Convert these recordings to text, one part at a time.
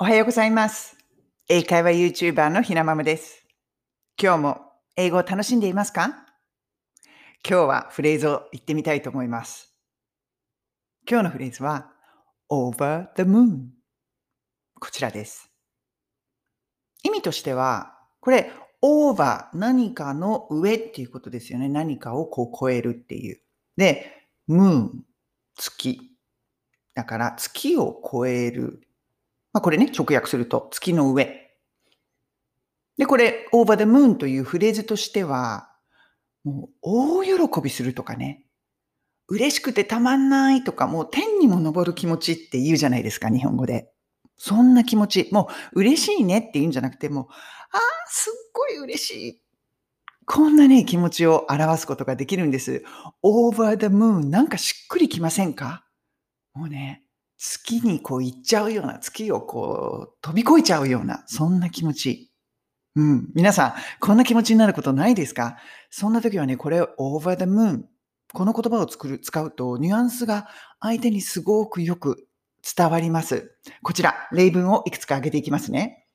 おはようございます。英会話 YouTuber のひなまむです。今日も英語を楽しんでいますか？今日はフレーズを言ってみたいと思います。今日のフレーズは over the moon こちらです。意味としては、これ over 何かの上っていうことですよね。何かをこう超えるっていう。で、moon 月。だから月を超える。まあ、これね、直訳すると月の上。で、これ over the moon というフレーズとしては、もう大喜びするとかね。嬉しくてたまんないとか、もう天にも昇る気持ちって言うじゃないですか、日本語で。そんな気持ち。もう嬉しいねって言うんじゃなくて、もう、ああ、すっごい嬉しい。こんなね、気持ちを表すことができるんです。over the moon なんかしっくりきませんか？もうね、月にこう行っちゃうような、月をこう飛び越えちゃうような、そんな気持ち。うん。皆さん、こんな気持ちになることないですか？そんな時はね、これ over the moon。この言葉を作る、使うと、ニュアンスが相手にすごくよく伝わります。こちら、例文をいくつか挙げていきますね。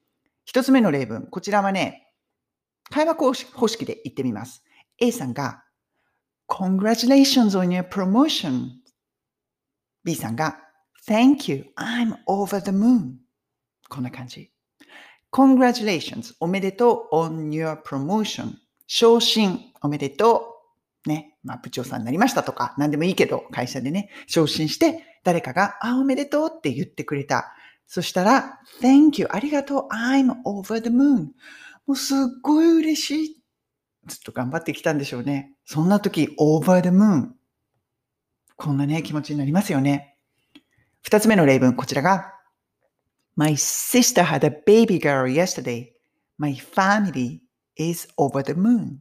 一つ目の例文。こちらはね、会話方式で言ってみます。A さんが、Congratulations on your promotion. B さんが、Thank you, I'm over the moon. こんな感じ。Congratulations, おめでとう on your promotion. 昇進、おめでとう。ね。まあ、部長さんになりましたとか、何でもいいけど、会社でね、昇進して、誰かが、あ、おめでとうって言ってくれた。そしたら、Thank you, ありがとう、I'm over the moon. もうすっごい嬉しい。ずっと頑張ってきたんでしょうね。そんな時、over the moon。こんなね、気持ちになりますよね。二つ目の例文、こちらが、My sister had a baby girl yesterday. My family is over the moon.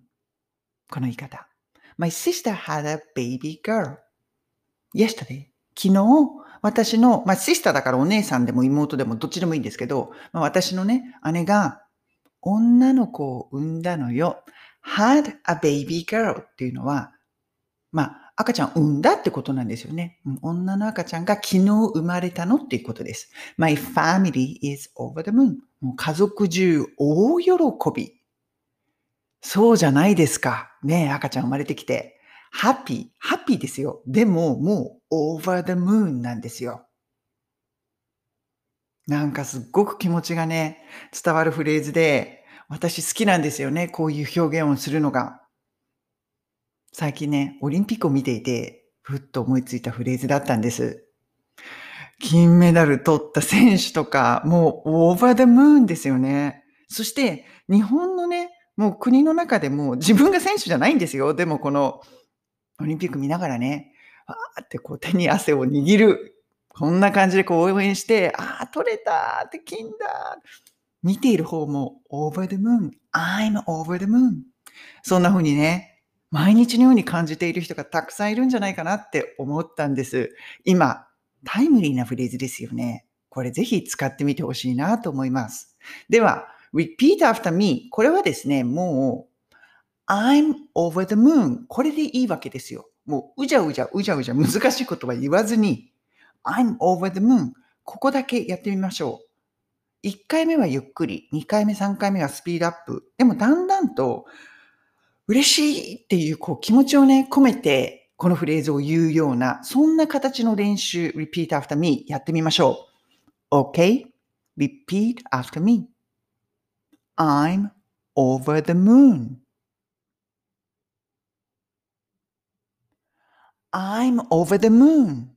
この言い方。My sister had a baby girl. yesterday. 昨日、私の、まあ、シスターだからお姉さんでも妹でもどっちでもいいんですけど、まあ、私のね、姉が女の子を産んだのよ。had a baby girl っていうのは、まあ、赤ちゃん産んだってことなんですよね。女の赤ちゃんが昨日生まれたのっていうことです。My family is over the moon. もう家族中大喜び。そうじゃないですか。ね赤ちゃん生まれてきて。ハッピー、ハッピーですよ。でも、もう over the moon なんですよ。なんかすっごく気持ちがね、伝わるフレーズで、私好きなんですよね。こういう表現をするのが。最近ね、オリンピックを見ていて、ふっと思いついたフレーズだったんです。金メダル取った選手とか、もうオーバーダムーンですよね。そして、日本のね、もう国の中でも自分が選手じゃないんですよ。でもこのオリンピック見ながらね、わーってこう手に汗を握る。こんな感じでこう応援して、ああ、取れたって金だ。見ている方も over the moon, I'm over the moon. そんな風にね、毎日のように感じている人がたくさんいるんじゃないかなって思ったんです。今、タイムリーなフレーズですよね。これぜひ使ってみてほしいなと思います。では、repeat after me。これはですね、もう、I'm over the moon。これでいいわけですよ。もう、うじゃうじゃ、うじゃうじゃ難しい言葉言わずに、I'm over the moon。ここだけやってみましょう。1回目はゆっくり、2回目、3回目はスピードアップ。でもだんだんと、嬉しいっていうこう気持ちをね、込めて、このフレーズを言うような、そんな形の練習、repeat after me やってみましょう。OK? Repeat after me. I'm over the moon. I'm over the moon.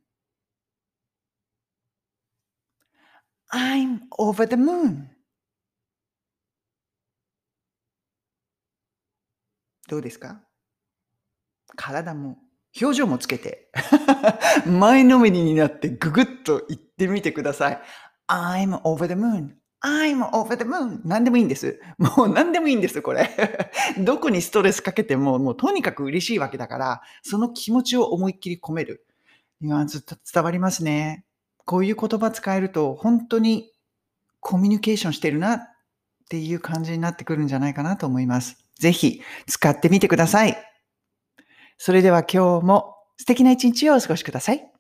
I'm over the moon. どうですか？体も表情もつけて 前のめりになってググッと言ってみてください。I'm over the moon. I'm over the moon. 何でもいいんです。もう何でもいいんです、これ。どこにストレスかけても、もうとにかく嬉しいわけだから、その気持ちを思いっきり込める。ニュアンス伝わりますね。こういう言葉使えると、本当にコミュニケーションしてるなっていう感じになってくるんじゃないかなと思います。ぜひ使ってみてください。それでは今日も素敵な一日をお過ごしください。